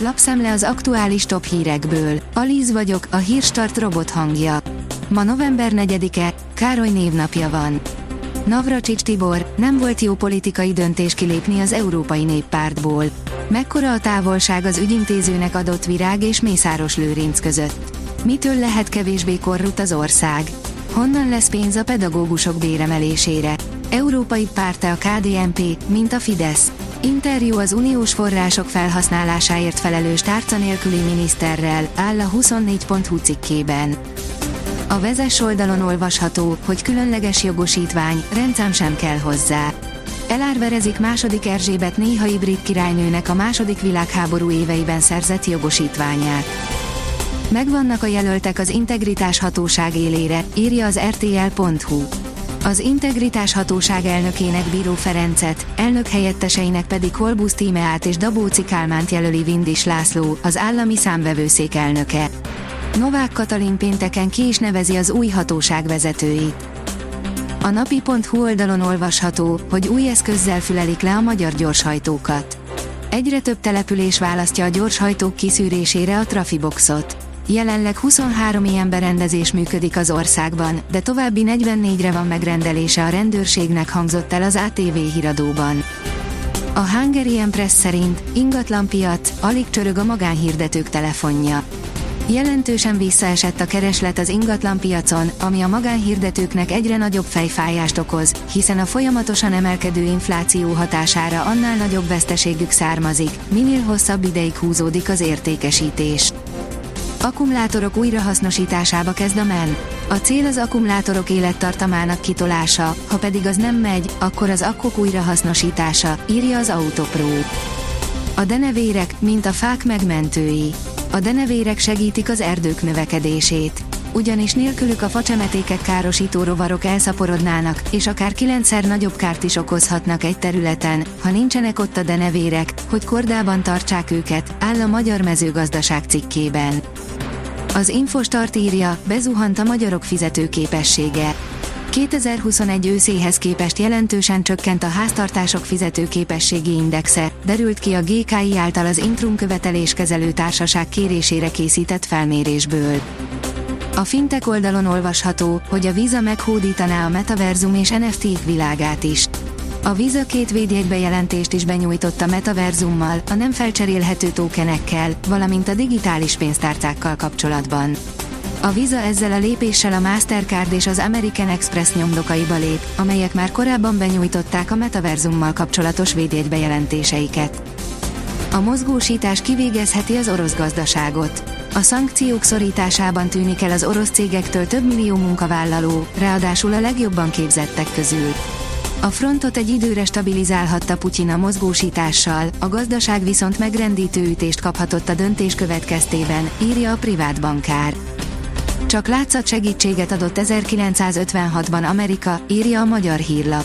Lapszemle az aktuális top hírekből. Alíz vagyok, a hírstart robot hangja. Ma november 4-e, Károly névnapja van. Navracsics Tibor, nem volt jó politikai döntés kilépni az Európai Néppártból. Mekkora a távolság az ügyintézőnek adott virág és Mészáros Lőrinc között? Mitől lehet kevésbé korrupt az ország? Honnan lesz pénz a pedagógusok béremelésére? Európai párta a KDNP, mint a Fidesz. Interjú az uniós források felhasználásáért felelős tárca nélküli miniszterrel, áll a 24.hu cikkében. A vezes oldalon olvasható, hogy különleges jogosítvány, rendszám sem kell hozzá. Elárverezik második Erzsébet néhai brit királynőnek a második világháború éveiben szerzett jogosítványát. Megvannak a jelöltek az integritás hatóság élére, írja az rtl.hu. Az Integritás Hatóság elnökének Bíró Ferencet, elnök helyetteseinek pedig Kolbusz Tímeát és Dabóci Kálmánt jelöli Vindis László, az állami számvevőszék elnöke. Novák Katalin pénteken ki is nevezi az új hatóság vezetőit. A napi.hu oldalon olvasható, hogy új eszközzel fülelik le a magyar gyorshajtókat. Egyre több település választja a gyorshajtók kiszűrésére a Trafiboxot. Jelenleg 23 ilyen berendezés működik az országban, de további 44-re van megrendelése a rendőrségnek hangzott el az ATV híradóban. A Hungarian Press szerint ingatlanpiac, alig csörög a magánhirdetők telefonja. Jelentősen visszaesett a kereslet az ingatlanpiacon, ami a magánhirdetőknek egyre nagyobb fejfájást okoz, hiszen a folyamatosan emelkedő infláció hatására annál nagyobb veszteségük származik, minél hosszabb ideig húzódik az értékesítés. Akkumulátorok újrahasznosításába kezd a MEN. A cél az akkumulátorok élettartamának kitolása, ha pedig az nem megy, akkor az akkok újrahasznosítása, írja az Autopro. A denevérek, mint a fák megmentői. A denevérek segítik az erdők növekedését. Ugyanis nélkülük a facsemetéket károsító rovarok elszaporodnának, és akár kilencszer nagyobb kárt is okozhatnak egy területen, ha nincsenek ott a denevérek, hogy kordában tartsák őket, áll a Magyar Mezőgazdaság cikkében. Az Infostart írja, bezuhant a magyarok fizetőképessége. 2021 őszéhez képest jelentősen csökkent a háztartások fizetőképességi indexe, derült ki a GKI által az Intrum követeléskezelő társaság kérésére készített felmérésből. A fintek oldalon olvasható, hogy a Visa meghódítaná a metaverzum és NFT-k világát is. A Visa két védjegybejelentést is benyújtott a metaverzummal, a nem felcserélhető tokenekkel, valamint a digitális pénztárcákkal kapcsolatban. A Visa ezzel a lépéssel a Mastercard és az American Express nyomdokaiba lép, amelyek már korábban benyújtották a metaverzummal kapcsolatos védjegybejelentéseiket. A mozgósítás kivégezheti az orosz gazdaságot. A szankciók szorításában tűnik el az orosz cégektől több millió munkavállaló, ráadásul a legjobban képzettek közül. A frontot egy időre stabilizálhatta Putyin a mozgósítással, a gazdaság viszont megrendítő ütést kaphatott a döntés következtében, írja a privát bankár. Csak látszat segítséget adott 1956-ban Amerika, írja a magyar hírlap.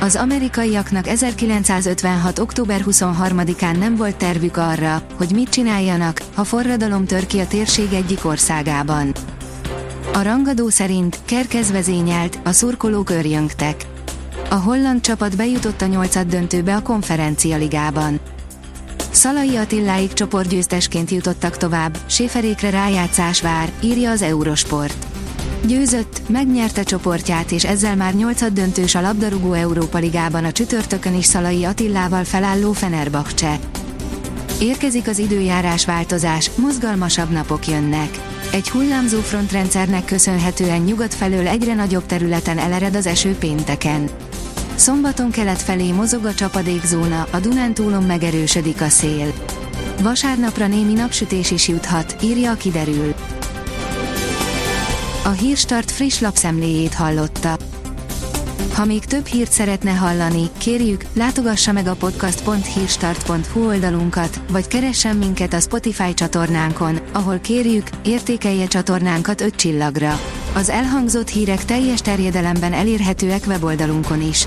Az amerikaiaknak 1956. október 23-án nem volt tervük arra, hogy mit csináljanak, ha forradalom tör ki a térség egyik országában. A rangadó szerint Kerkez vezényelt, a szurkolók örjöngtek. A holland csapat bejutott a nyolcad döntőbe a konferencia ligában. Szalai Attiláik csoportgyőztesként jutottak tovább, Séferékre rájátszás vár, írja az Eurosport. Győzött, megnyerte csoportját és ezzel már nyolcad döntős a labdarúgó Európa Ligában a csütörtökön is Szalai Attillával felálló Fenerbahce. Érkezik az időjárás változás, mozgalmasabb napok jönnek. Egy hullámzó frontrendszernek köszönhetően nyugat felől egyre nagyobb területen elered az eső pénteken. Szombaton kelet felé mozog a csapadékzóna, a Dunántúlon megerősödik a szél. Vasárnapra némi napsütés is juthat, írja a kiderül. A Hírstart friss lapszemléjét hallotta. Ha még több hírt szeretne hallani, kérjük, látogassa meg a podcast.hírstart.hu oldalunkat, vagy keressen minket a Spotify csatornánkon, ahol kérjük, értékelje csatornánkat 5 csillagra. Az elhangzott hírek teljes terjedelemben elérhetőek weboldalunkon is.